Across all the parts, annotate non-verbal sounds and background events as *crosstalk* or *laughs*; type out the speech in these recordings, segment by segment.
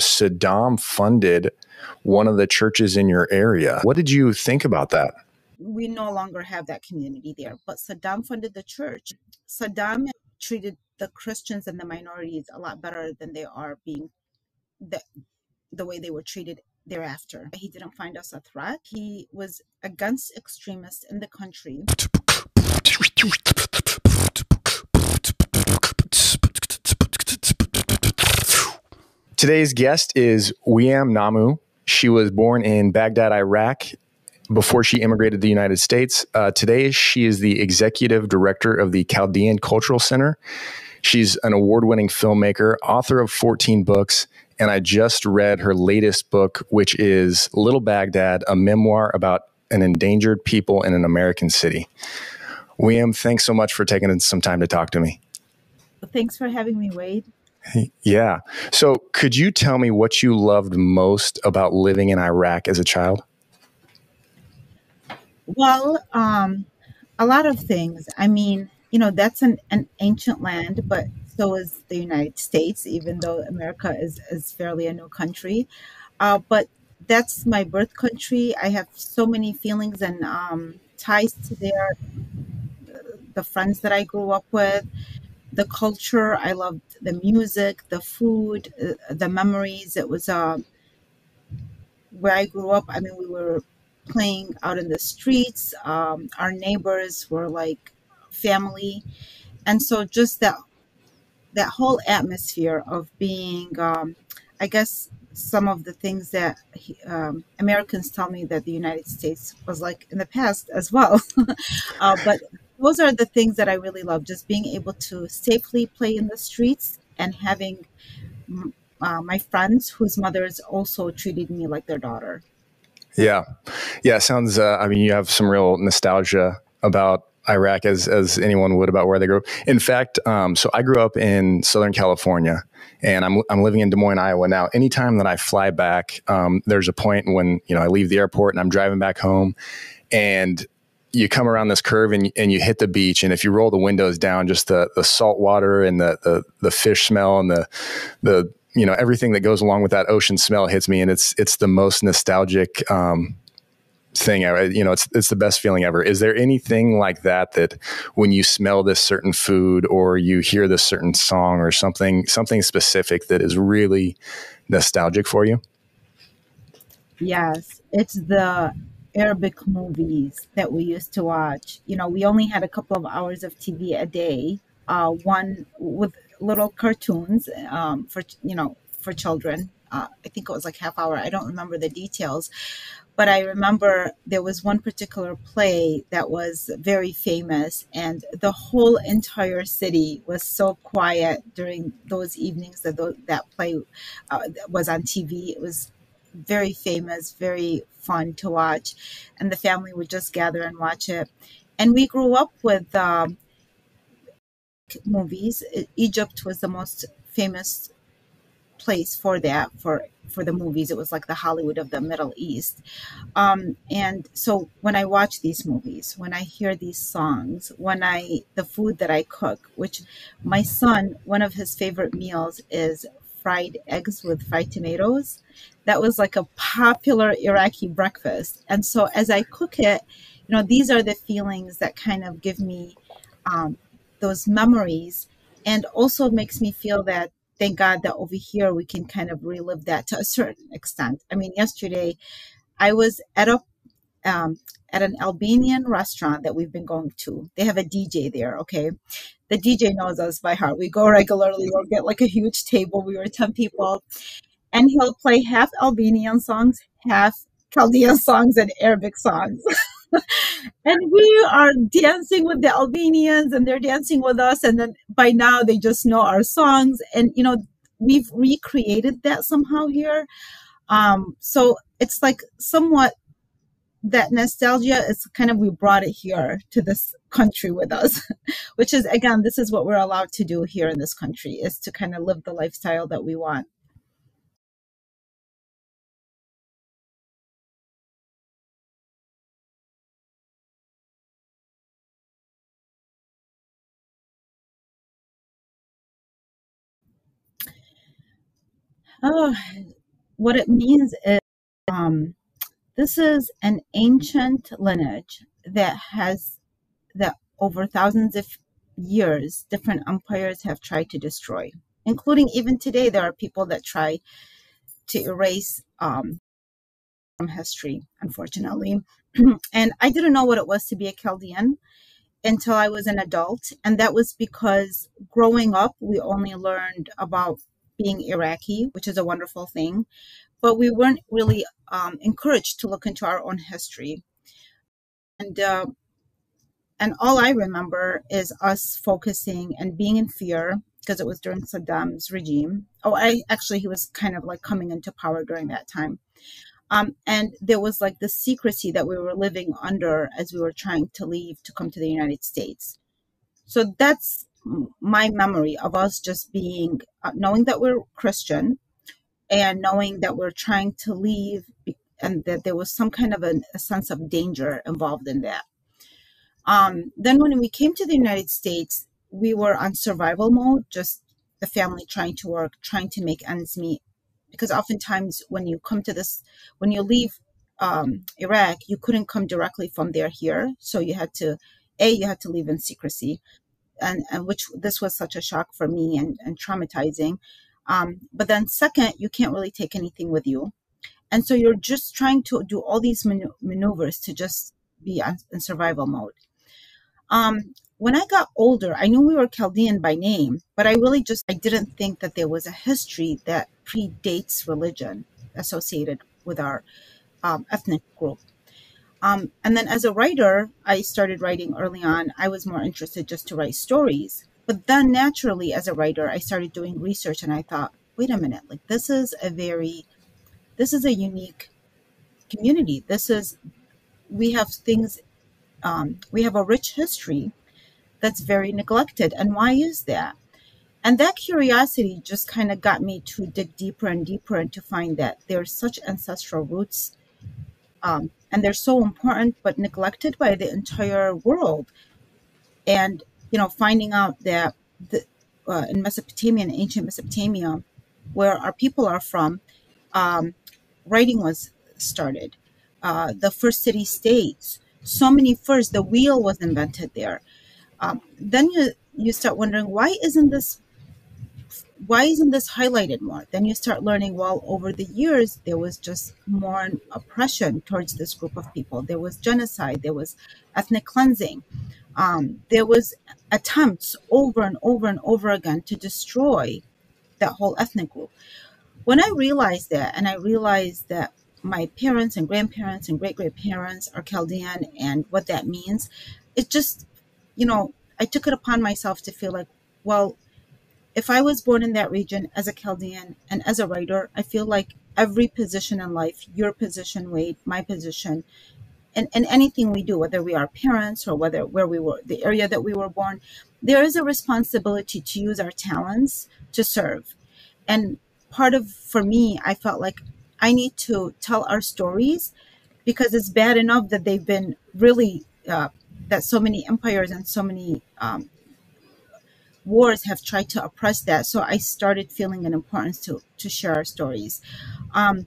Saddam funded one of the churches in your area. What did you think about that? We no longer have that community there, but Saddam funded the church. Saddam treated the Christians and the minorities a lot better than they are being the, the way they were treated thereafter. He didn't find us a threat. He was against extremists in the country. *laughs* Today's guest is Weam Namou. She was born in Baghdad, Iraq, before she immigrated to the United States. Uh, today, she is the executive director of the Chaldean Cultural Center. She's an award winning filmmaker, author of 14 books, and I just read her latest book, which is Little Baghdad, a memoir about an endangered people in an American city. Weam, thanks so much for taking some time to talk to me. Thanks for having me, Wade. Yeah. So, could you tell me what you loved most about living in Iraq as a child? Well, um, a lot of things. I mean, you know, that's an, an ancient land, but so is the United States, even though America is, is fairly a new country. Uh, but that's my birth country. I have so many feelings and um, ties to there. The friends that I grew up with, the culture. I loved the music, the food, uh, the memories. It was uh, where I grew up. I mean, we were playing out in the streets. Um, our neighbors were like family, and so just that that whole atmosphere of being, um, I guess, some of the things that um, Americans tell me that the United States was like in the past as well. *laughs* uh, but those are the things that I really love just being able to safely play in the streets and having uh, my friends whose mothers also treated me like their daughter. Yeah. Yeah. Sounds, uh, I mean, you have some real nostalgia about Iraq as, as anyone would about where they grew up. In fact, um, so I grew up in Southern California and I'm, I'm living in Des Moines, Iowa now. Anytime that I fly back, um, there's a point when, you know, I leave the airport and I'm driving back home and you come around this curve and, and you hit the beach and if you roll the windows down just the, the salt water and the, the, the fish smell and the, the, you know, everything that goes along with that ocean smell hits me and it's, it's the most nostalgic, um, thing. You know, it's, it's the best feeling ever. Is there anything like that, that when you smell this certain food or you hear this certain song or something, something specific that is really nostalgic for you? Yes, it's the Arabic movies that we used to watch. You know, we only had a couple of hours of TV a day. Uh, one with little cartoons um, for you know for children. Uh, I think it was like half hour. I don't remember the details, but I remember there was one particular play that was very famous, and the whole entire city was so quiet during those evenings that that play uh, was on TV. It was very famous, very fun to watch, and the family would just gather and watch it. And we grew up with um, movies. Egypt was the most famous place for that for for the movies. It was like the Hollywood of the Middle East. Um, and so when I watch these movies, when I hear these songs, when I the food that I cook, which my son, one of his favorite meals is fried eggs with fried tomatoes. That was like a popular Iraqi breakfast. And so as I cook it, you know, these are the feelings that kind of give me um, those memories and also makes me feel that thank God that over here we can kind of relive that to a certain extent. I mean, yesterday I was at a um, at an Albanian restaurant that we've been going to. They have a DJ there, okay? The DJ knows us by heart. We go regularly, we'll get like a huge table. We were 10 people. And he'll play half Albanian songs, half Chaldean songs, and Arabic songs. *laughs* and we are dancing with the Albanians and they're dancing with us. And then by now they just know our songs. And, you know, we've recreated that somehow here. Um, so it's like somewhat that nostalgia is kind of we brought it here to this country with us *laughs* which is again this is what we're allowed to do here in this country is to kind of live the lifestyle that we want. Oh, what it means is um, this is an ancient lineage that has that over thousands of years different empires have tried to destroy. Including even today there are people that try to erase um, from history unfortunately. *clears throat* And i didn't know what it was to be a chaldean until i was an adult and that was because growing up we only learned about being iraqi which is a wonderful thing but we weren't really um, encouraged to look into our own history and uh, and all I remember is us focusing and being in fear because it was during Saddam's regime. Oh, I actually he was kind of like coming into power during that time. Um, and there was like the secrecy that we were living under as we were trying to leave to come to the United States. So that's my memory of us just being uh, knowing that we're Christian and knowing that we're trying to leave and that there was some kind of a, a sense of danger involved in that. Um, then when we came to the United States, we were on survival mode, just the family trying to work, trying to make ends meet. Because oftentimes when you come to this, when you leave um, Iraq, you couldn't come directly from there here. So you had to, A, you had to leave in secrecy. And, and which this was such a shock for me and, and traumatizing. Um, but then second, you can't really take anything with you. And so you're just trying to do all these man- maneuvers to just be on, in survival mode. Um, when I got older, I knew we were Chaldean by name, but I really just I didn't think that there was a history that predates religion associated with our um, ethnic group. Um, and then as a writer, I started writing early on. I was more interested just to write stories. But then naturally, as a writer, I started doing research and I thought, wait a minute, like this is a very, this is a unique community. This is, we have things um, we have a rich history that's very neglected. And why is that? And that curiosity just kind of got me to dig deeper and deeper and to find that there's such ancestral roots um, and they're so important but neglected by the entire world. And, you know, finding out that the, uh, in Mesopotamia, in ancient Mesopotamia, where our people are from, um, writing was started. Uh, the first city states so many firsts. The wheel was invented there. Um, then you you start wondering why isn't this why isn't this highlighted more? Then you start learning, well, over the years, there was just more oppression towards this group of people. There was genocide, there was ethnic cleansing, um, there was attempts over and over and over again to destroy that whole ethnic group. When I realized that, and I realized that my parents and grandparents and great great parents are Chaldean and what that means. It just, you know, I took it upon myself to feel like, well, if I was born in that region as a Chaldean and as a writer, I feel like every position in life, your position, Wade, my position, and, and anything we do, whether we are parents or whether where we were, the area that we were born, there is a responsibility to use our talents to serve. And part of, for me, I felt like I need to tell our stories because it's bad enough that they've been really uh, that so many empires and so many um, wars have tried to oppress that. So I started feeling an importance to to share our stories. Um,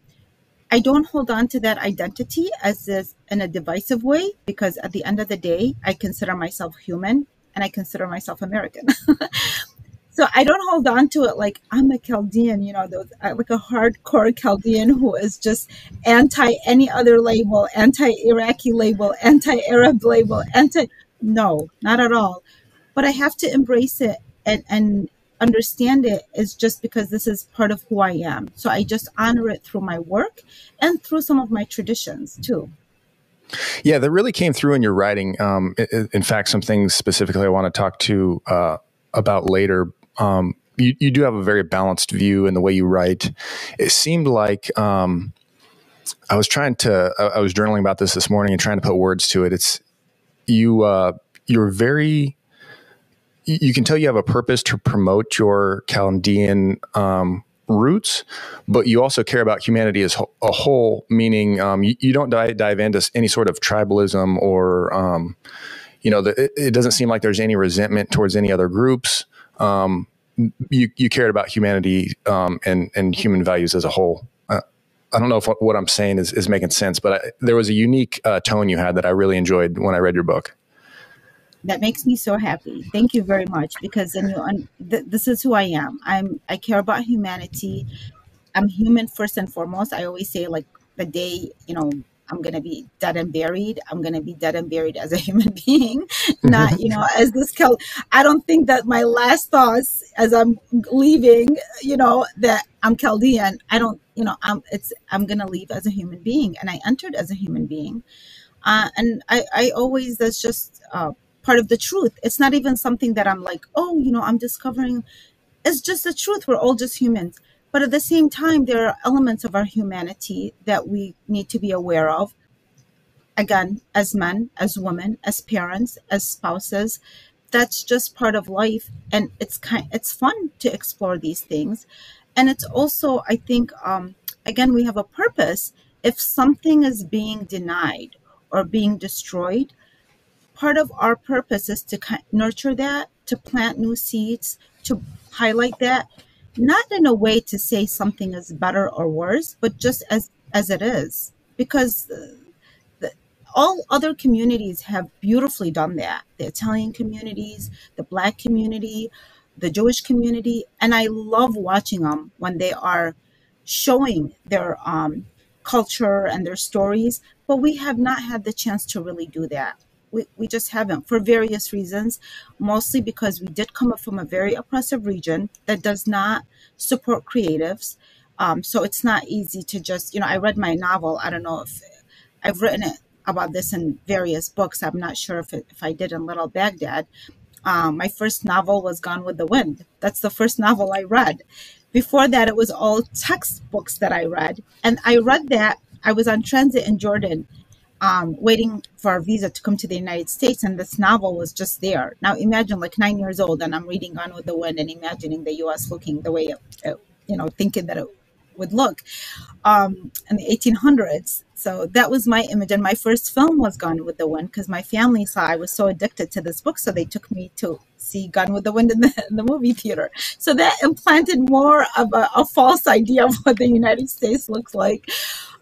I don't hold on to that identity as this in a divisive way because at the end of the day, I consider myself human and I consider myself American. *laughs* so I don't hold on to it like I'm a Chaldean, you know, those, uh, like a hardcore Chaldean who is just anti any other label, anti Iraqi label, anti Arab label, anti. No, not at all. But I have to embrace it and, and understand it is just because this is part of who I am. So I just honor it through my work and through some of my traditions too. Yeah, that really came through in your writing. Um, in fact, some things specifically I want to talk to uh, about later um, you, you do have a very balanced view in the way you write. It seemed like um, I was trying to, I, I was journaling about this this morning and trying to put words to it. It's you, uh, you're very, you can tell you have a purpose to promote your Chaldean um, roots, but you also care about humanity as a whole, meaning um, you, you, don't dive, dive, into any sort of tribalism or, um, you know, the, it, it, doesn't seem like there's any resentment towards any other groups. Um, you you cared about humanity um, and and human values as a whole. Uh, I don't know if what, what, I'm saying is, is making sense, but I, there was a unique uh, tone you had that I really enjoyed when I read your book. That makes me so happy. Thank you very much because then you th- this is who I am. I'm I care about humanity. I'm human first and foremost. I always say like the day you know I'm to be dead and buried. I'm to be dead and buried as a human *laughs* being, not, you know, as this. I don't think that my last thoughts as I'm leaving, you know, that I'm Chaldean. I don't, you know, I'm, it's, I'm to leave as a human being. And I entered as a human being. Uh, and I, I always, that's just uh, part of the truth. It's not even something that I'm like, oh, you know, I'm discovering. It's just the truth. We're all just humans. But at the same time, there are elements of our humanity that we need to be aware of. Again, as men, as women, as parents, as spouses, that's just part of life, and it's kind. It's fun to explore these things, and it's also, I think, um, again, we have a purpose. If something is being denied or being destroyed, part of our purpose is to nurture that, to plant new seeds, to highlight that, not in a way to say something is better or worse, but just as as it is, because the, all other communities have beautifully done that. The Italian communities, the Black community, the Jewish community, and I love watching them when they are showing their um, culture and their stories. But we have not had the chance to really do that we, we just haven't for various reasons, mostly because we did come up from a very oppressive region that does not support creatives. Um, so it's not easy to just, you know, I read my novel. I don't know if I've written it about this in various books. I'm not sure if, it, if I did in Little Baghdad. Um, my first novel was Gone with the Wind. That's the first novel I read. Before that, it was all textbooks that I read. And I read that. I was on transit in Jordan um, waiting for a visa to come to the United States, and this novel was just there. Now imagine, like nine years old, and I'm reading Gone with the Wind and imagining the U.S. looking the way, it, it, you know, thinking that it would look um, in the 1800s. So that was my image, and my first film was Gone with the Wind because my family saw I was so addicted to this book, so they took me to see Gone with the Wind in the, *laughs* in the movie theater. So that implanted more of a, a false idea of what the United States looks like.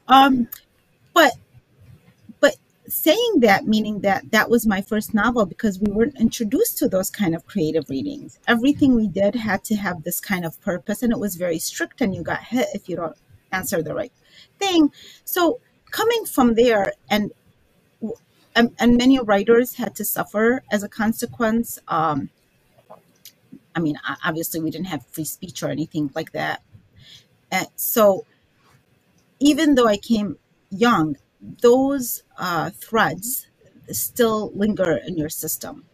Um, but saying that meaning that that was my first novel because we weren't introduced to those kind of creative readings. Everything we did had to have this kind of purpose and it was very strict and you got hit if you don't answer the right thing. So coming from there and and, and many writers had to suffer as a consequence um, i mean obviously we didn't have free speech or anything like that. And so even though i came young those uh, threads still linger in your system.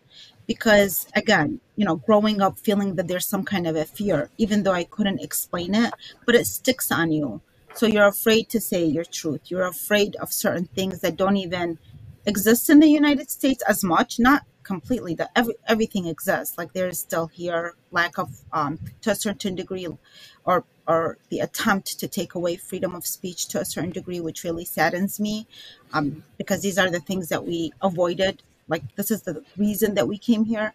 Because again you know growing up feeling that there's some kind of a fear even though i couldn't explain it but it sticks on you. So you're afraid to say your truth. You're afraid of certain things that don't even exist in the united states as much. Not completely that every, everything exists. Like there's still here. Lack of um, to a certain degree or or the attempt to take away freedom of speech to a certain degree which really saddens me um, because these are the things that we avoided. Like this is the reason that we came here.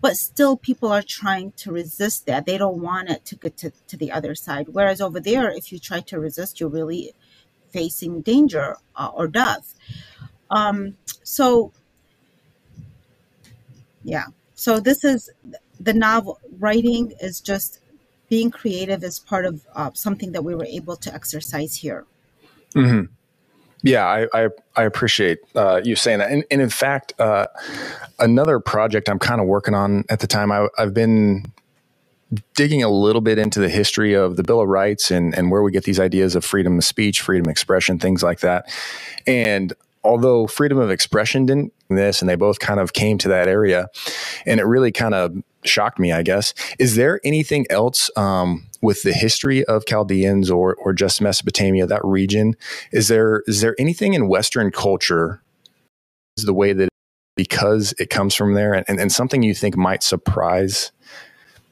But still people are trying to resist that. They don't want it to get to, to the other side. Whereas over there if you try to resist you're really facing danger uh, or death. Um, so yeah so this is the novel writing is just being creative is part of uh, something that we were able to exercise here mm-hmm. yeah I, I, I appreciate uh, you saying that and, and in fact uh, another project i'm kind of working on at the time I, i've been digging a little bit into the history of the Bill of Rights and, and where we get these ideas of freedom of speech, freedom of expression, things like that. And although freedom of expression didn't this and they both kind of came to that area and it really kind of shocked me i guess is there anything else um, with the history of chaldeans or, or just mesopotamia that region? Is there is there anything in western culture is the way that because it comes from there and, and, and something you think might surprise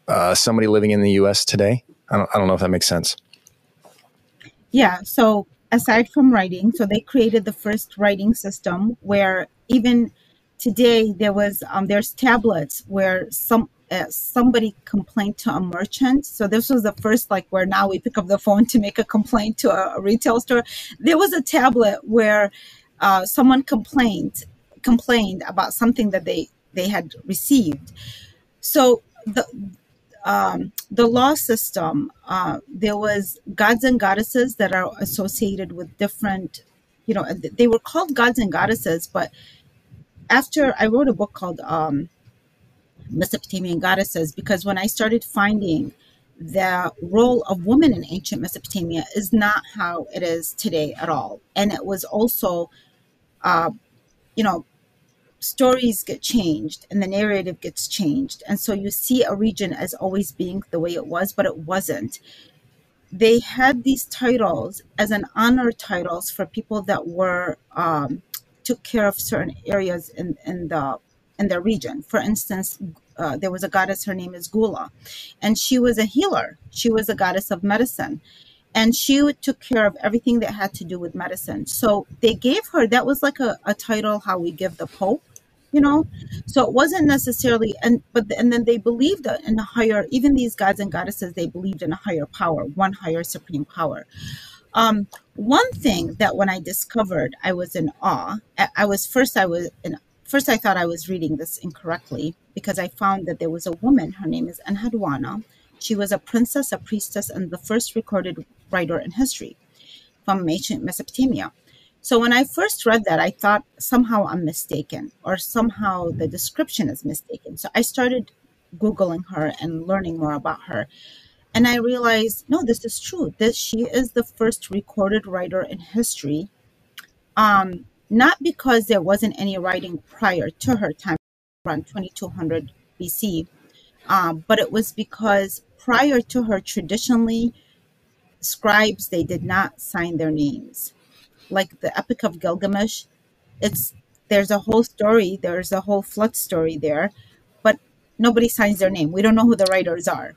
uh, somebody living in the us today? I don't, I don't know if that makes sense. Yeah so aside from writing, so they created the first writing system where even today there was um, there's tablets where some uh, somebody complained to a merchant. So this was the first, like, where now we pick up the phone to make a complaint to a, a retail store. There was a tablet where uh, someone complained complained about something that they they had received. So the um, the law system, uh, there was gods and goddesses that are associated with different, you know, they were called gods and goddesses, but after I wrote a book called um, Mesopotamian Goddesses, because when I started finding the role of women in ancient Mesopotamia is not how it is today at all. And it was also, uh, you know, stories get changed and the narrative gets changed. And so you see a region as always being the way it was, but it wasn't. They had these titles as an honor titles for people that were um, took care of certain areas in, in the in their region. For instance, uh, there was a goddess, her name is Gula, and she was a healer. She was a goddess of medicine. And she took care of everything that had to do with medicine. So they gave her, that was like a, a title, how we give the Pope you know so it wasn't necessarily and but and then they believed in a higher even these gods and goddesses they believed in a higher power one higher supreme power um, one thing that when i discovered i was in awe i was first i was in first i thought i was reading this incorrectly because i found that there was a woman her name is enheduanna she was a princess a priestess and the first recorded writer in history from ancient mesopotamia so when I first read that, I thought somehow I'm mistaken or somehow the description is mistaken. So I started Googling her and learning more about her. And I realized, no, this is true. That she is the first recorded writer in history. Um, not because there wasn't any writing prior to her time, around 2200 BC, um, but it was because prior to her, traditionally, scribes they did not sign their names like the Epic of Gilgamesh, it's there's a whole story, there's a whole flood story there, but nobody signs their name. We don't know who the writers are.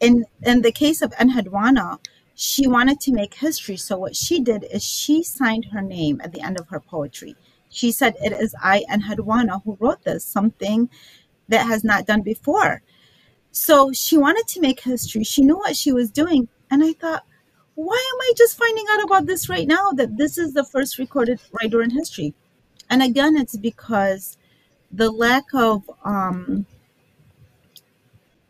In in the case of Enheduanna, she wanted to make history, so what she did is she signed her name at the end of her poetry. She said, "It is I, Enheduanna, who wrote this, something that has not done before." So she wanted to make history. She knew what she was doing, and I thought, why am I just finding out about this right now that this is the first recorded writer in history? And again, it's because the lack of um,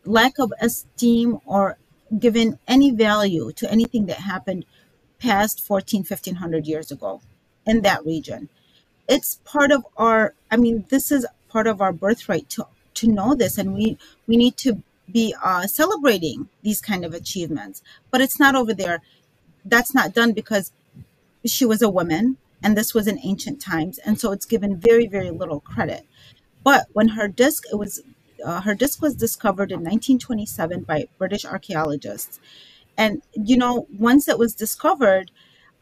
lack of esteem or given any value to anything that happened past 14 1500 years ago in that region it's part of our i mean this is part of our birthright to to know this and we we need to be uh, celebrating these kind of achievements. But it's not over there. That's not done because she was a woman and this was in ancient times and so it's given very very little credit. But when her disc it was uh, her disc was discovered in 1927 by british archaeologists. And you know once it was discovered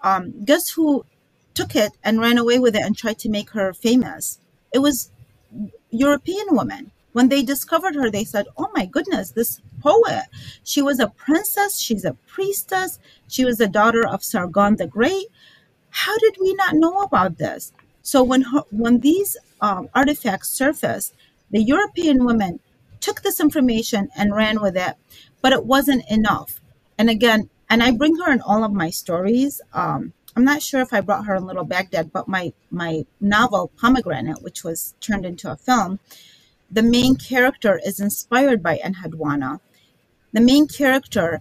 um, guess who took it and ran away with it and tried to make her famous? It was european women when they discovered her, they said, Oh my goodness, this poet. She was a princess, she's a priestess, she was the daughter of Sargon the Great. How did we not know about this? So when her, when these um, artifacts surfaced, the European women took this information and ran with it, but it wasn't enough. And again, and I bring her in all of my stories. Um, I'm not sure if I brought her in Little Baghdad, but my my novel Pomegranate, which was turned into a film, the main character is inspired by Enheduanna. The main character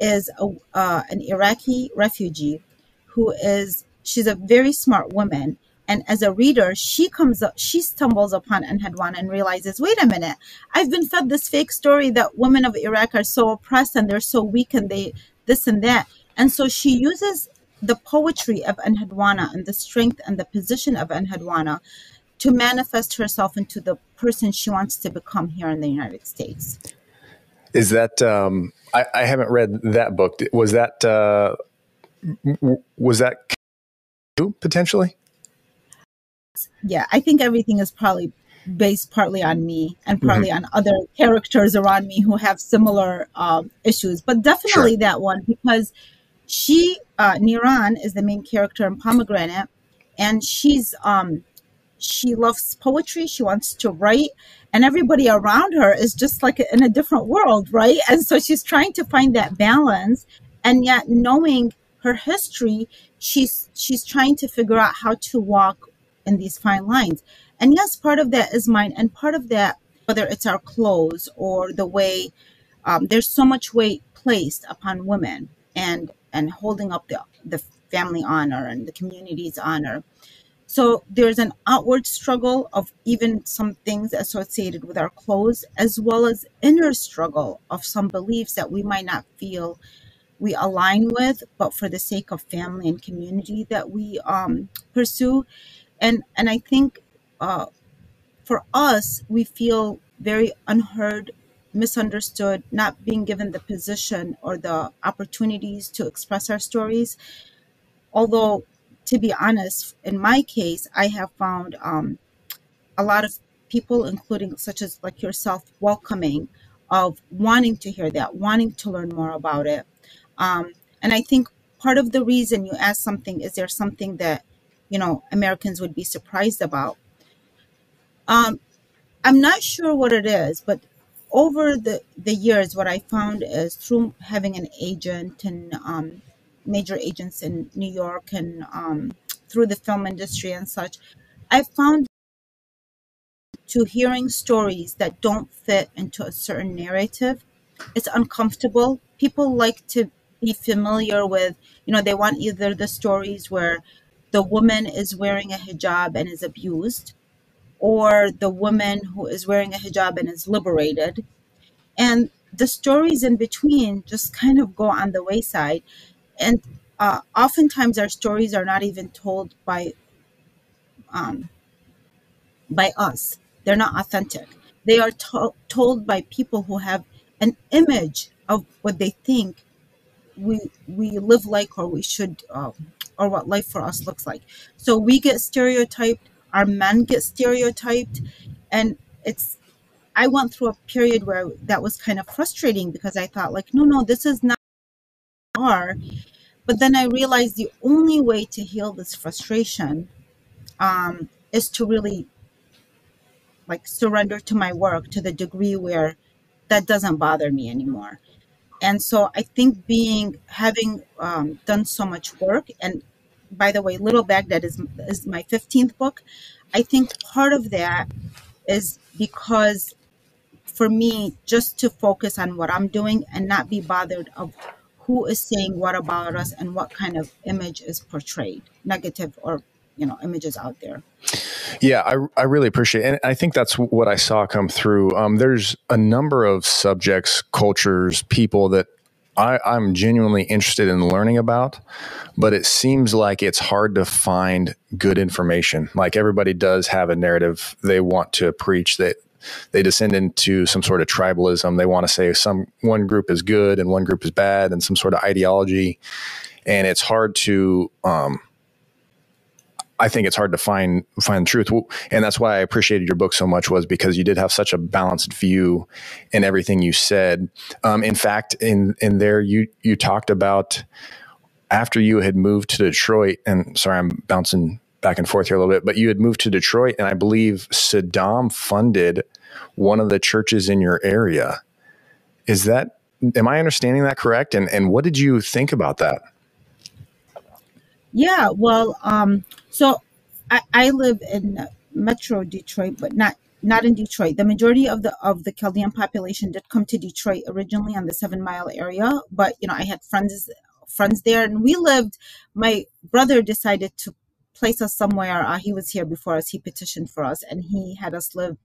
is a, uh, an Iraqi refugee who is she's a very smart woman. And as a reader she comes up she stumbles upon Enheduanna and realizes wait a minute. I've been fed this fake story that women of Iraq are so oppressed and they're so weak and they this and that. And so she uses the poetry of enheduanna and the strength and the position of Enheduanna to manifest herself into the person she wants to become here in the United States. Is that um, I, I, haven't read that book. Was that uh, was that potentially? Yeah, I think everything is probably based partly on me and partly mm-hmm. on other characters around me who have similar um, issues, but definitely sure. that one because she uh, Niran is the main character in Pomegranate, and she's um, she loves poetry. She wants to write, and everybody around her is just like in a different world, right? And so she's trying to find that balance, and yet knowing her history, she's she's trying to figure out how to walk in these fine lines. And yes, part of that is mine, and part of that, whether it's our clothes or the way um, there's so much weight placed upon women and and holding up the the family honor and the community's honor so there's an outward struggle of even some things associated with our clothes, as well as inner struggle of some beliefs that we might not feel we align with, but for the sake of family and community that we um, pursue. And and I think uh, for us, we feel very unheard, misunderstood, not being given the position or the opportunities to express our stories. Although to be honest, in my case, I have found um, a lot of people, including such as like yourself, welcoming of wanting to hear that, wanting to learn more about it. Um, and I think part of the reason you ask something is there something that you know Americans would be surprised about. Um, I'm not sure what it is, but over the, the years, what I found is through having an agent and um, major agents in New York and um, through the film industry and such, I found to hearing stories that don't fit into a certain narrative, it's uncomfortable. People like to be familiar with, you know, they want either the stories where the woman is wearing a hijab and is abused, or the woman who is wearing a hijab and is liberated. And the stories in between just kind of go on the wayside and uh, oftentimes our stories are not even told by um, by us. They're not authentic. They are to- told by people who have an image of what they think we we live like, or we should, uh, or what life for us looks like. So we get stereotyped. Our men get stereotyped, and it's. I went through a period where that was kind of frustrating because I thought, like, no, no, this is not are. But then I realized the only way to heal this frustration um, is to really like surrender to my work to the degree where that doesn't bother me anymore. And so I think being having um, done so much work, and by the way, Little Baghdad is is my fifteenth book. I think part of that is because for me, just to focus on what I'm doing and not be bothered of who is saying what about us and what kind of image is portrayed, negative or you know images out there. Yeah, I, I really appreciate it. And I think that's what I saw come through. Um, there's a number of subjects, cultures, people that I, I'm genuinely interested in learning about, but it seems like it's hard to find good information. Like everybody does have a narrative they want to preach that they descend into some sort of tribalism. They want to say some one group is good and one group is bad, and some sort of ideology. And it's hard to, um, I think it's hard to find find truth, and that's why I appreciated your book so much was because you did have such a balanced view in everything you said. Um, in fact, in in there you you talked about after you had moved to Detroit, and sorry, I'm bouncing back and forth here a little bit, but you had moved to Detroit, and I believe Saddam funded one of the churches in your area. Is that am I understanding that correct? And and what did you think about that? Yeah, well, um, so I, I live in Metro Detroit, but not not in Detroit. The majority of the of the Chaldean population did come to Detroit originally on the Seven Mile area, but you know I had friends friends there, and we lived. My brother decided to place us somewhere. Uh, he was here before us. He petitioned for us, and he had us live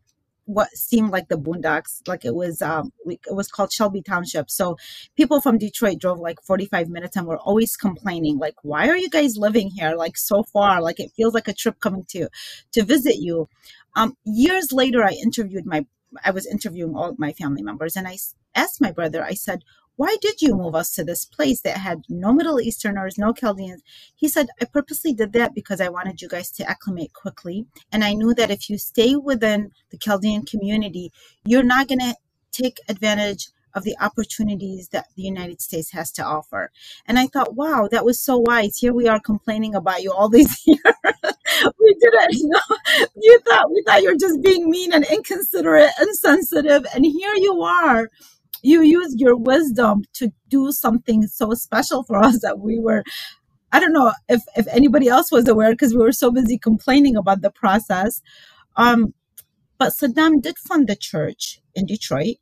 what seemed like the boondocks like it was um it was called shelby township. So people from detroit drove like 45 minutes and were always complaining like why are you guys living here like so far? Like it feels like a trip coming to to visit you. Um years later i interviewed my i was interviewing all my family members and i asked my brother i said why did you move us to this place that had no Middle Easterners, no Chaldeans? He said, I purposely did that because I wanted you guys to acclimate quickly. And I knew that if you stay within the Chaldean community, you're not going to take advantage of the opportunities that the United States has to offer. And I thought, wow, that was so wise. Here we are complaining about you all these *laughs* years. we didn't. *laughs* No, you thought we thought you were just being mean and inconsiderate, insensitive, and here you are. You used your wisdom to do something so special for *laughs* us that we were. I don't know if if anybody else was aware because we were so busy complaining about the process. Um, but Saddam did fund the church in Detroit.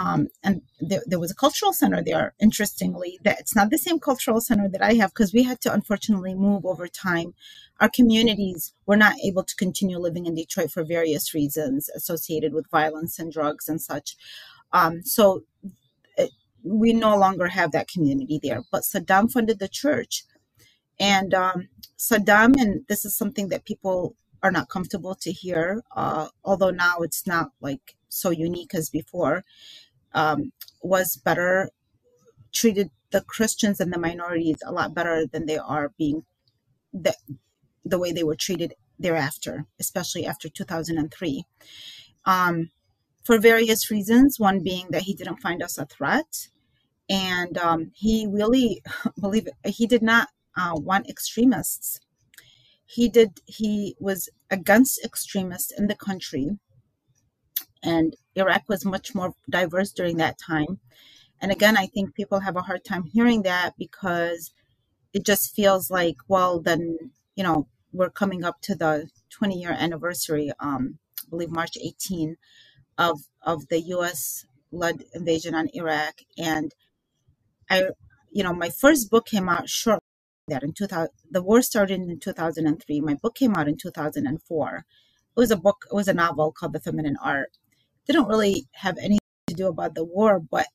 Um, and there, there, was a cultural center there. Interestingly, that it's not the same cultural center that I have because we had to unfortunately move over time. Our communities were not able to continue living in Detroit for various reasons associated with violence and drugs and such. Um, so we no longer have that community there. But Saddam funded the church, and um, Saddam, and this is something that people are not comfortable to hear, uh, although now it's not like so unique as before um, was better treated the Christians and the minorities a lot better than they are being the the way they were treated thereafter, especially after 2003. Um, for various reasons, one being that he didn't find us a threat, and um, he really *laughs* believe it, he did not uh, want extremists. He did. He was against extremists in the country and Iraq was much more diverse during that time. And again, I think people have a hard time hearing that because it just feels like, well, then, you know, we're coming up to the 20 year anniversary, um, I believe March 18, of, of the US led invasion on Iraq. And I, you know, my first book came out shortly after that in 2000, the war started in 2003. My book came out in 2004. It was a book, it was a novel called The Feminine Art didn't really have anything to do about the war, but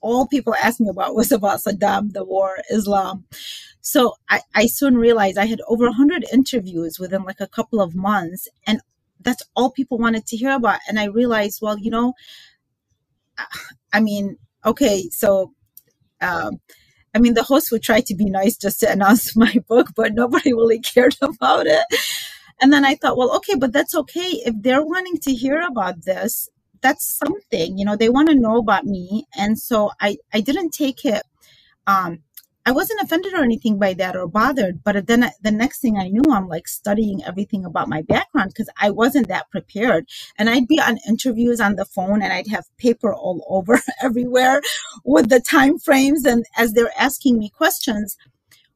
all people asked me about was about Saddam, the war, Islam. So I, I soon realized I had over 100 interviews within like a couple of months, and that's all people wanted to hear about. And I realized, well, you know, I mean, okay, so, um, I mean, the host would try to be nice just to announce *laughs* my book, but nobody really cared *laughs* about it. And then I thought, well, okay, but that's okay. If they're wanting to hear about this, that's something you know they want to know about me and so i i didn't take it um i wasn't offended or anything by that or bothered but then I, the next thing i knew i'm like studying everything about my background because i wasn't that prepared and i'd be on interviews on the phone and i'd have paper all *laughs* over everywhere with the time frames and as they're asking me questions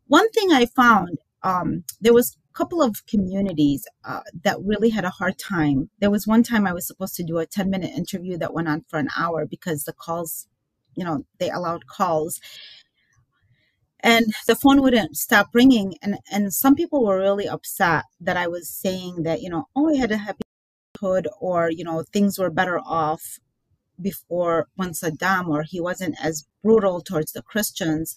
one thing i found um, there was a couple of communities uh, that really had a hard time. There was one time I was supposed to do a 10 minute interview that went on for an hour because the calls, you know, they allowed calls. And the phone wouldn't stop ringing. And, and some people were really upset that I was saying that, you know, oh, I had a happy hood or, you know, things were better off before when Saddam or he wasn't as brutal towards the Christians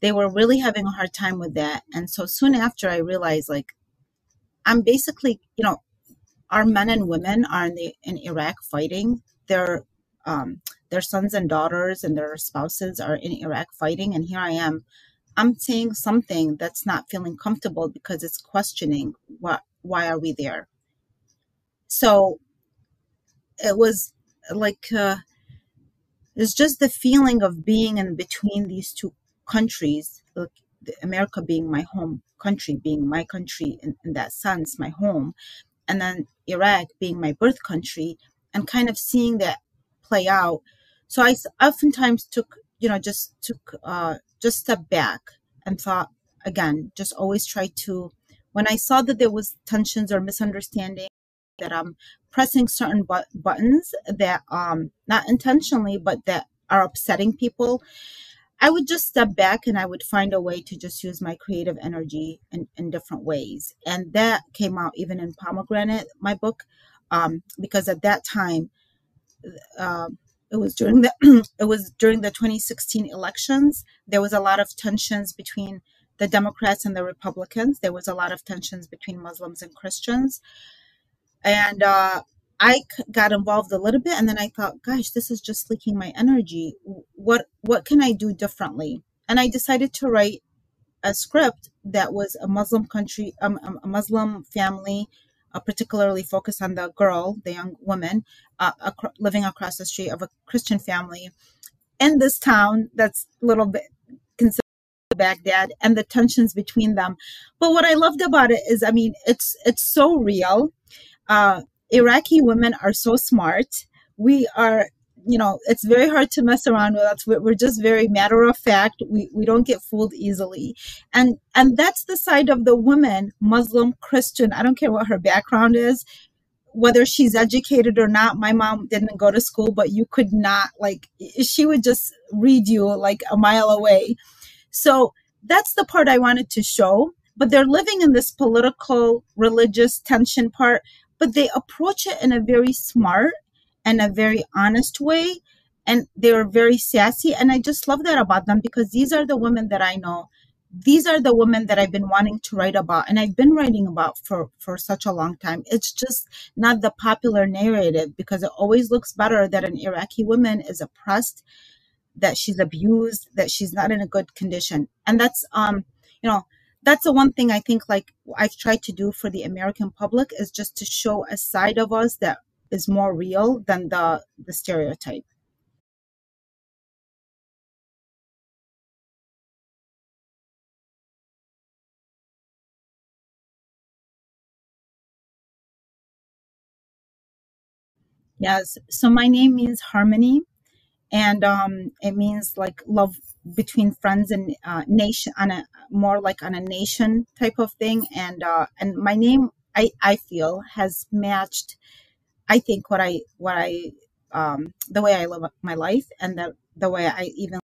they were really having a hard time with that. And so soon after, I realized like I'm basically, you know, our men and women are in the in Iraq fighting. Their um, their sons and daughters and their spouses are in Iraq fighting, and here I am. I'm saying something that's not feeling comfortable because it's questioning what why are we there. So it was like uh, it's just the feeling of being in between these two countries, like America being my home country, being my country in, in that sense, my home, and then Iraq being my birth country, and kind of seeing that play out. So I oftentimes took, you know, just took, uh, just step back and thought again, just always try to, when I saw that there was tensions or misunderstanding, that I'm pressing certain but- buttons that, um, not intentionally, but that are upsetting people I would just step back and I would find a way to just use my creative energy in, in different ways. And that came out even in Pomegranate, my book, um, because at that time, uh, it was during the *clears throat* it was during the 2016 elections. There was a lot of tensions between the Democrats and the Republicans. There was a lot of tensions between Muslims and Christians, and uh, I got involved a little bit and then I thought, gosh, this is just leaking my energy. What what can I do differently? And I decided to write a script that was a Muslim country, um, um a Muslim family, uh, particularly focused on the girl, the young woman, uh, ac- living across the street of a Christian family in this town that's a little bit considered Baghdad and the tensions between them. But what I loved about it is, I mean, it's it's so real. Uh, Iraqi women are so smart. We are, you know, it's very hard to mess around with us. We're, just very matter of fact. We we don't get fooled easily, and and that's the side of the woman, Muslim, Christian. I don't care what her background is whether she's educated or not my mom didn't go to school but you could not like she would just read you like a mile away so that's the part I wanted to show. But they're living in this political, religious tension part, but they approach it in a very smart and a very honest way. And they're very sassy. And I just love that about them because these are the women that I know. These are the women that I've been wanting to write about and I've been writing about for, for such a long time. It's just not the popular narrative because it always looks better that an Iraqi woman is oppressed that she's abused, that she's not in a good condition. And that's, um, you know, that's the one thing I think like I've tried to do for the American public is just to show a side of us that is more real than the the stereotype. Yes. So my name means harmony and um, it means like love between friends and uh, nation on a more like on a nation type of thing and uh, and my name I, I feel has matched I think what I what I um, the way I live my life and the the way I even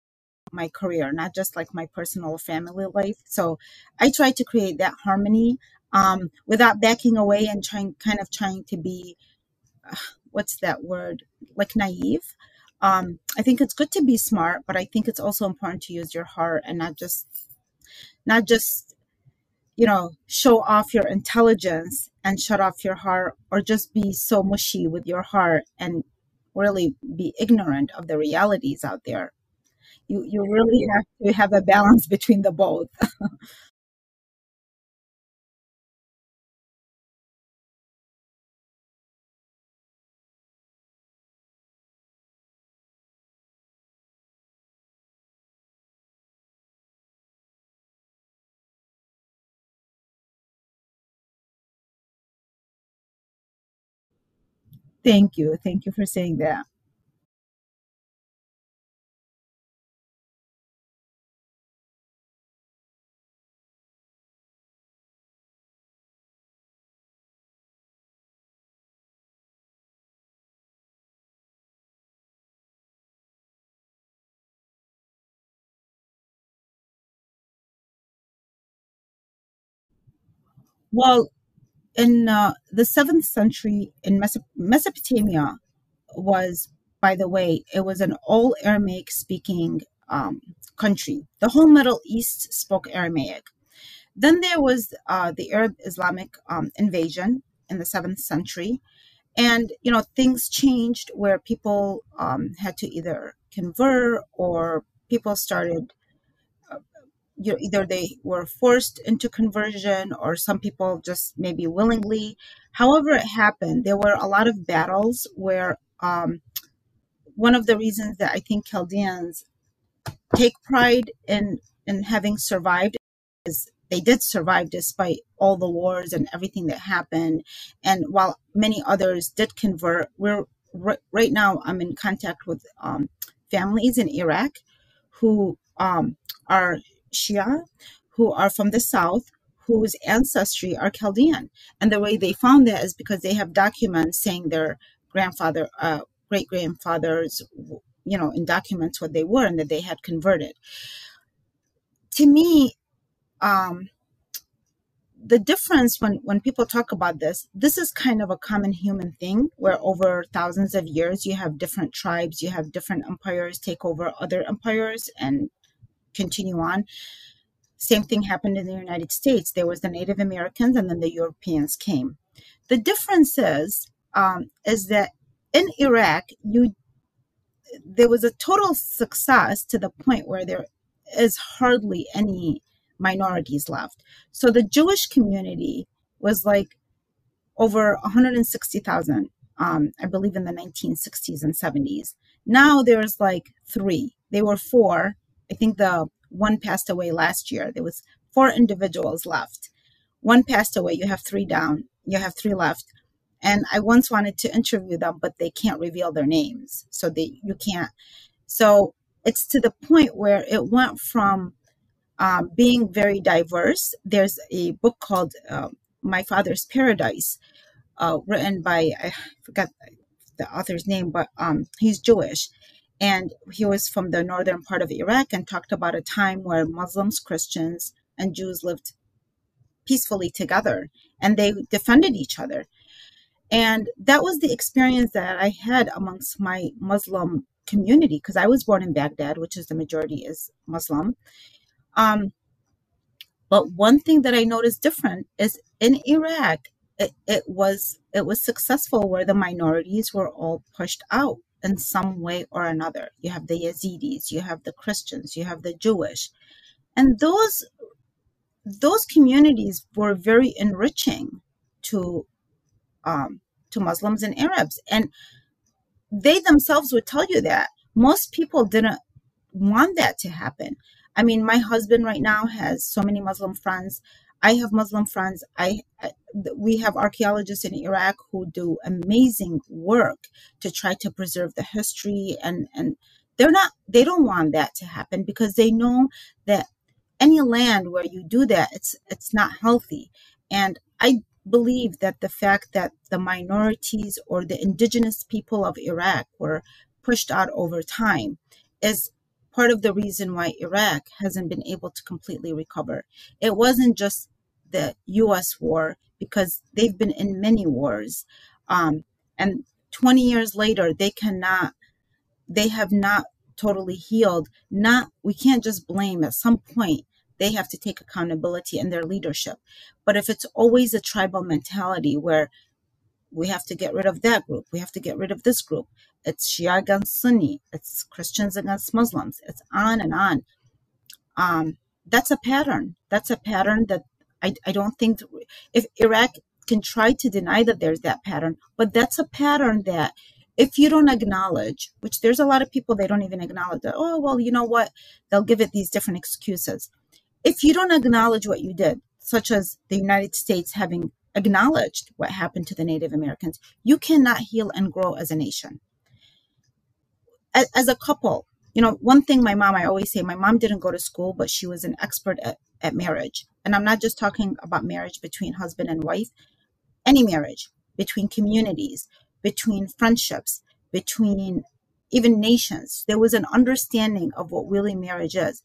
my career not just like my personal family life. So I try to create that harmony um, without backing away and trying kind of trying to be uh, what's that word? Like naive. Um, I think it's good to be smart, but I think it's also important to use your heart and not just not just you know show off your intelligence and shut off your heart or just be so mushy with your heart and really be ignorant of the realities out there. You you really have to have a balance between the both *laughs* thank you. Thank you for saying that. Well in uh, the seventh century in Meso- Mesopotamia was, by the way, it was an all Aramaic speaking um, country. The whole Middle East spoke Aramaic. Then there was uh, the Arab Islamic um, invasion in the seventh century, and you know things changed where people um, had to either convert or people started you know, either they were forced into conversion or some people just maybe willingly. However, it happened, there were a lot of battles where um, one of the reasons that I think Chaldeans take pride in in having survived is they did survive despite all the wars and everything that happened. And while many others did convert, we're right, now I'm in contact with um, families in Iraq who um, are Shia who are from the south whose ancestry are Chaldean. And the way they found that is because they have documents saying their grandfather, uh, great grandfathers, you know, in documents what they were and that they had converted. To me, um, the difference when, when people talk about this, this is kind of a common human thing where over thousands of years you have different tribes, you have different empires take over other empires and continue on. Same thing happened in the United States. There was the Native Americans, and then the Europeans came. The difference is um, is that in Iraq, you there was a total success to the point where there is hardly any minorities left. So the Jewish community was like over 160,000, um, I believe, in the 1960s and 70s. Now there's like three. They were four I think the one passed away last year. There was four individuals left. One passed away. You have three down. You have three left. And I once wanted to interview them, but they can't reveal their names, so they you can't. So it's to the point where it went from um, being very diverse. There's a book called uh, My Father's Paradise, uh, written by I forgot the author's name, but um, he's Jewish, and he was from the northern part of Iraq and talked about a time where Muslims, Christians, and Jews lived peacefully together, and they defended each other. And that was the experience that I had amongst my Muslim community because I was born in Baghdad, which is the majority is Muslim. Um, but one thing that I noticed different is in Iraq, it, it was it was successful where the minorities were all pushed out in some way or another. You have the Yazidis, you have the Christians, you have the Jewish, and those those communities were very enriching to um, to Muslims and Arabs, and they themselves would tell you that most people didn't want that to happen. I mean, my husband right now has so many Muslim friends. I have Muslim friends. I we have archaeologists in Iraq who do amazing work to try to preserve the history and and they're not they don't want that to happen because they know that any land where you do that it's it's not healthy and I believe that the fact that the minorities or the indigenous people of Iraq were pushed out over time is part of the reason why Iraq hasn't been able to completely recover. It wasn't just the US war, because they've been in many wars. Um, and 20 years later, they cannot, they have not totally healed. Not, we can't just blame at some point. They have to take accountability in their leadership. But if it's always a tribal mentality where we have to get rid of that group. We have to get rid of this group. It's Shia against Sunni. It's Christians against Muslims. It's on and on. Um, that's a pattern. That's a pattern that I, I don't think if Iraq can try to deny that there's that pattern, but that's a pattern that if you don't acknowledge, which there's a lot of people they don't even acknowledge that, oh, well, you know what? They'll give it these different excuses. If you don't acknowledge what you did, such as the United States having acknowledged what happened to the Native Americans, you cannot heal and grow as a nation. As, as a couple, you know, one thing my mom, I always say, my mom didn't go to school, but she was an expert at, at marriage. And I'm not just talking about marriage between husband and wife, any marriage, between communities, between friendships, between even nations. There was an understanding of what really marriage is.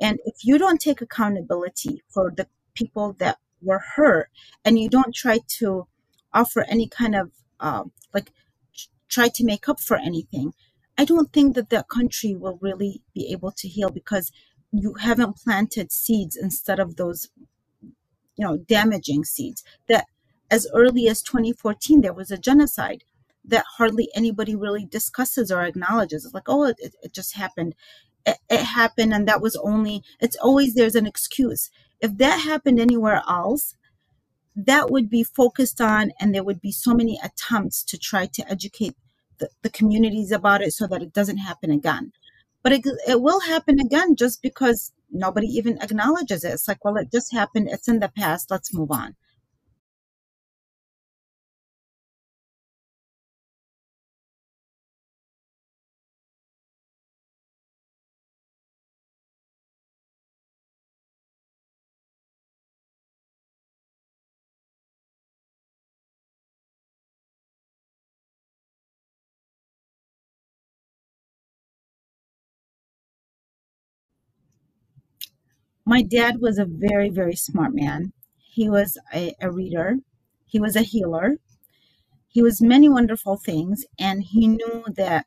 And if you don't take accountability for the people that were hurt and you don't try to offer any kind of uh, like try to make up for anything i don't think that that country will really be able to heal because you haven't planted seeds instead of those you know damaging seeds. That as early as 2014 there was a genocide that hardly anybody really discusses or acknowledges. It's like oh it, it just happened. It, it happened and that was only it's always there's an excuse. If that happened anywhere else, that would be focused on, and there would be so many attempts to try to educate the, the communities about it so that it doesn't happen again. But it, it will happen again just because nobody even acknowledges it. It's like, well, it just happened. It's in the past. Let's move on. My dad was a very, very smart man. He was a, a reader, he was a healer, he was many wonderful things, and he knew that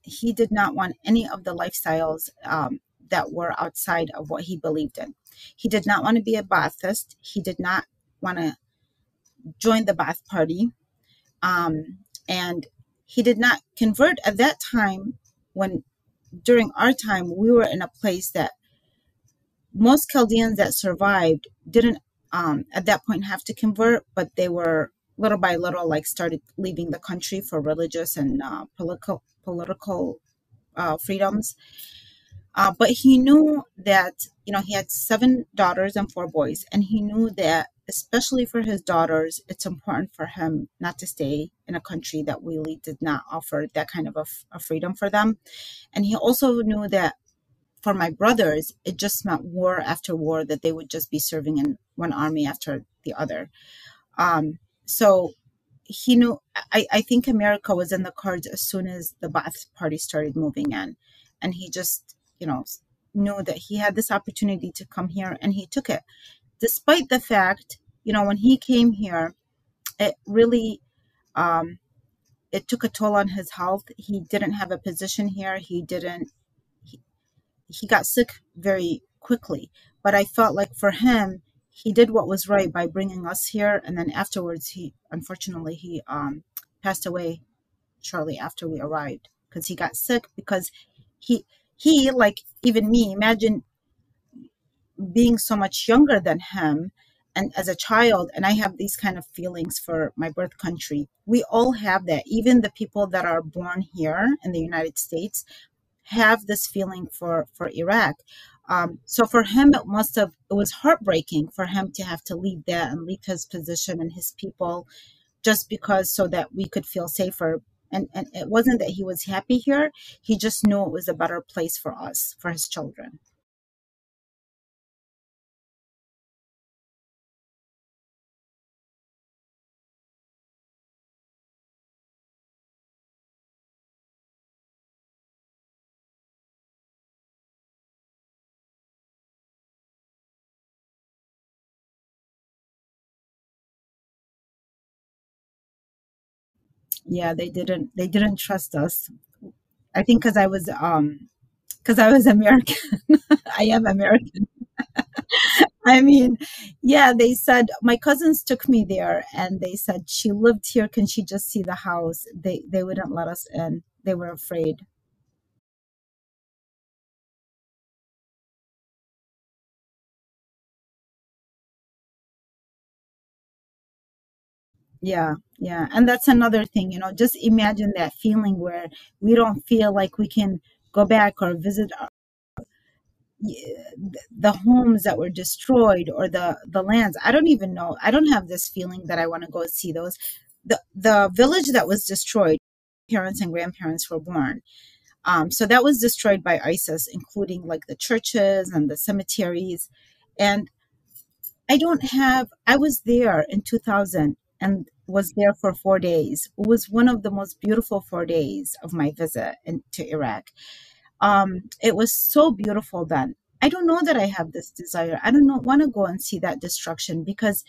he did not want any of the lifestyles um, that were outside of what he believed in. He did not want to be a Baathist. He did not want to join the Baath party. Um, and he did not convert at that time when during our time we were in a place that most Chaldeans that survived didn't um, at that point have to convert, but they were little by little like started leaving the country for religious and uh, political political uh, freedoms. Uh, but he knew that, you know, he had seven daughters and four boys, and he knew that, especially for his daughters, it's important for him not to stay in a country that really did not offer that kind of a, a freedom for them. And he also knew that for my brothers, it just meant war after war, that they would just be serving in one army after the other. Um, so he knew, I, I think America was in the cards as soon as the Ba'ath Party started moving in. And he just you know, knew that he had this opportunity to come here and he took it. Despite the fact, you know, when he came here, it really um, it took a toll on his health. He didn't have a position here. He didn't he got sick very quickly. But I felt like for him, he did what was right by bringing us here. And then afterwards he unfortunately he um, passed away shortly after we arrived. Because he got sick because he he, like even me, imagine being so much younger than him and as a child and i have these kind of feelings for my birth country. We all have that. Even the people that are born here in the united states have this feeling for for iraq. Um, so for him it must have it was heartbreaking for him to have to leave that and leave his position and his people just because so that we could feel safer. And and it wasn't that he was happy here. He just knew it was a better place for us for his children yeah they didn't they didn't trust us. I think because i was um because i was american. *laughs* I am american. *laughs* I mean yeah they said my cousins took me there and they said she lived here. Can she just see the house? They they wouldn't let us in. They were afraid Yeah, yeah. And that's another thing, you know, just imagine that feeling where we don't feel like we can go back or visit our- the homes that were destroyed or the the lands. I don't even know. I don't have this feeling that I want to go see those. The the village that was destroyed, parents and grandparents were born. Um, so that was destroyed by ISIS, including like the churches and the cemeteries. And I don't have, I was there in 2000 and was there for four days. It was one of the most beautiful four days of my visit in, to Iraq. Um, it was so beautiful then. I don't know that I have this desire. I don't want to go and see that destruction because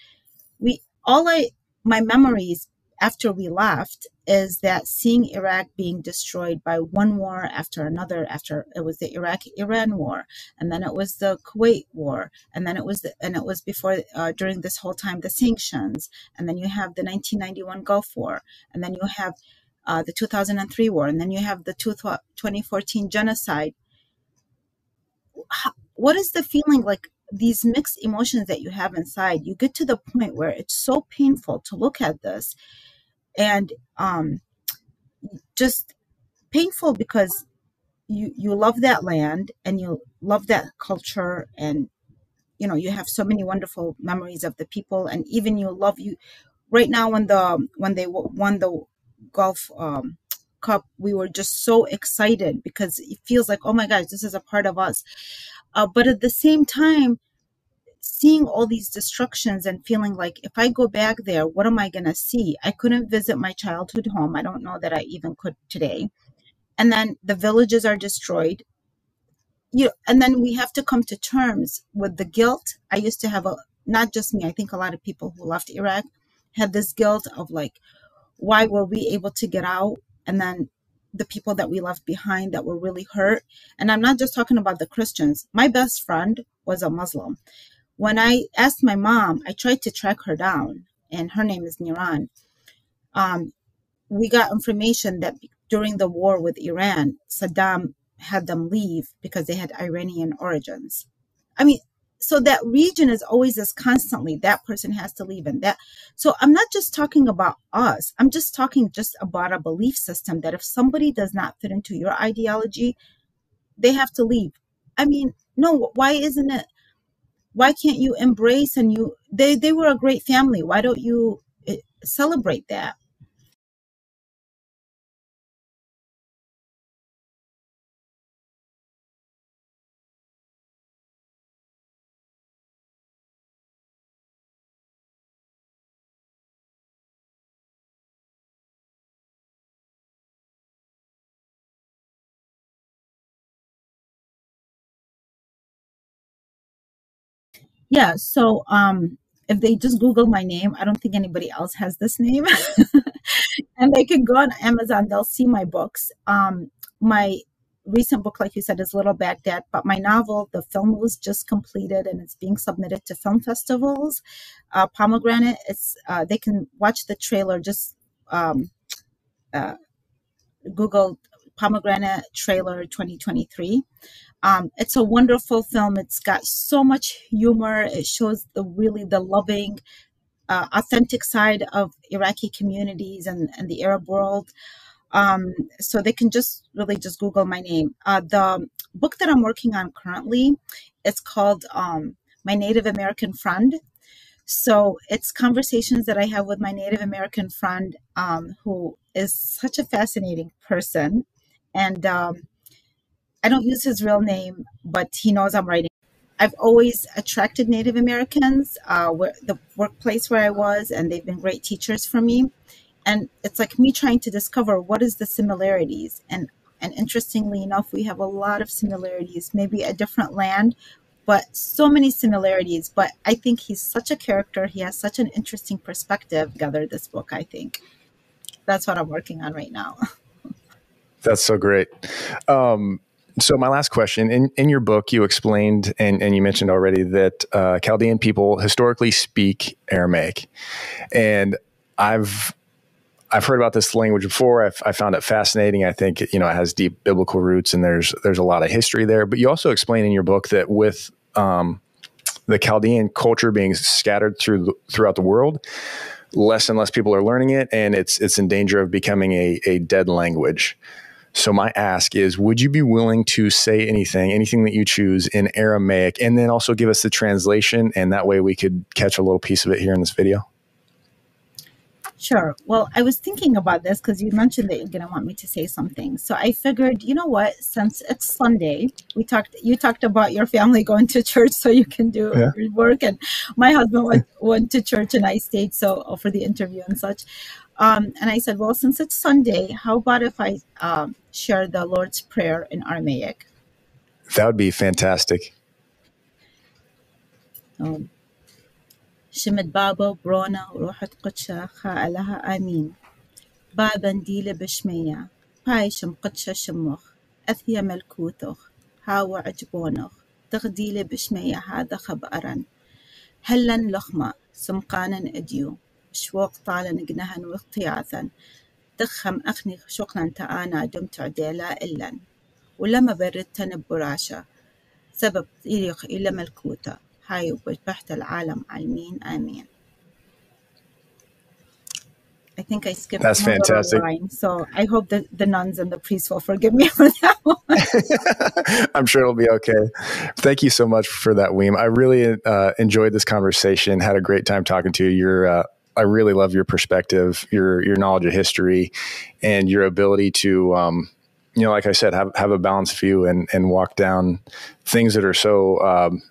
we all I my memories after we left is that seeing Iraq being destroyed by one war after another after it was the Iraq Iran war and then it was the Kuwait war and then it was the, and it was before uh, during this whole time the sanctions and then you have the 1991 Gulf War and then you have uh, the 2003 war and then you have the 2014 genocide. What is the feeling like these mixed emotions that you have inside? You get to the point where it's so painful to look at this and um, just painful because you you love that land and you love that culture and you know you have so many wonderful memories of the people and even you love you. Right now when the when they won the Gulf um, cup we were just so excited because it feels like oh my gosh this is a part of us. Uh, but at the same time seeing all these destructions and feeling like if I go back there, what am I going to see? I couldn't visit my childhood home. I don't know that I even could today. And then the villages are destroyed. You know, and then we have to come to terms with the guilt. I used to have a not just me. I think a lot of people who left Iraq had this guilt of like, why were we able to get out? And then the people that we left behind that were really hurt. And I'm not just talking about the Christians. My best friend was a Muslim when I asked my mom, I tried to track her down, and her name is Niran. Um, we got information that during the war with Iran, Saddam had them leave because they had Iranian origins. I mean, so that region is always as constantly that person has to leave and that so i'm not just talking about us i'm just talking just about a belief system that if somebody does not fit into your ideology they have to leave I mean, no, why isn't it? Why can't you embrace and you? They they were a great family. Why don't you eh, celebrate that? Yeah, so um if they just Google my name, I don't think anybody else has this name. *laughs* and they can go on Amazon, they'll see my books. Um my recent book, like you said, is Little Baghdad, but my novel, the film was just completed and it's being submitted to film festivals. Uh, Pomegranate, it's uh, they can watch the trailer. Just um, uh, Google Pomegranate trailer 2023. Um, it's a wonderful film. It's got so much humor. It shows the really the loving, uh, authentic side of Iraqi communities and, and the Arab world. Um, so they can just really just Google my name. Uh, the book that I'm working on currently, it's called um, My Native American Friend. So it's conversations that I have with my Native American friend, um, who is such a fascinating person, and um, I don't use his real name, but he knows I'm writing. I've always attracted Native Americans, uh, where the workplace where I was, and they've been great teachers for me. And it's like me trying to discover what is the similarities. And and interestingly enough, we have a lot of similarities, maybe a different land, but so many similarities. But I think he's such a character. He has such an interesting perspective. Gather this book, I think. That's what I'm working on right now. *laughs* That's so great. Um, so my last question in, in your book you explained and, and you mentioned already that uh, chaldean people historically speak aramaic. And i've i've heard about this language before. I've, i found it fascinating. I think you know it has deep biblical roots and there's there's a lot of history there. But you also explain in your book that with um, the chaldean culture being scattered through throughout the world less and less people are learning it and it's it's in danger of becoming a, a dead language so my ask is, would you be willing to say anything, anything that you choose in Aramaic, and then also give us the translation, and that way we could catch a little piece of it here in this video? Sure. Well, I was thinking about this because you mentioned that you're going to want me to say something. So I figured, you know what? Since it's Sunday, we talked. You talked about your family *laughs* going to church so you can do yeah. work, and my husband went went to church and I stayed so for the interview and such. Um, and I said, well, since it's Sunday, how about if I um, share the Lord's Prayer in Aramaic? That would be fantastic. Um, شمد بابا برونا وروحة قدشة خا لها آمين بابا ديلة بشمية بايشم قدشة شمخ أثيا ملكوتخ هاو عجبونخ تغديلة بشمية هذا خبأرا هلن لخمة سمقانا أديو شوق نقنها واغتياثا أخني دمت عديلا إلا ولما سبب إليق إلى هاي وبحت العالم عالمين آمين I think I skipped That's fantastic. Line, so I hope that the nuns and the priests will forgive me *laughs* for that one. *laughs* I'm sure it'll be okay. Thank you so much for that, Weam. I really uh, enjoyed this conversation. Had a great time talking to you. You're uh, I really love your perspective, your your knowledge of history, and your ability to, um, you know, like I said, have have a balanced view and and walk down things that are so um,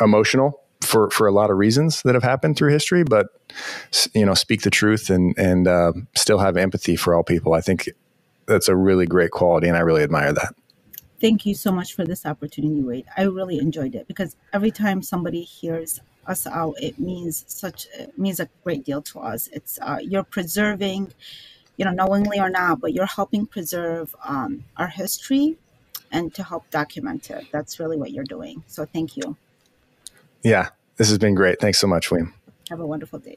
emotional for for a lot of reasons that have happened through history, but you know, speak the truth and and uh, still have empathy for all people. I think that's a really great quality, and I really admire that. Thank you so much for this opportunity, Wade. I really enjoyed it because every time somebody hears us out, it means such it means a great deal to us. It's uh, you're preserving, you know, knowingly or not, but you're helping preserve um, our history and to help document it. That's really what you're doing. So thank you. Yeah, this has been great. Thanks so much, William. Have a wonderful day.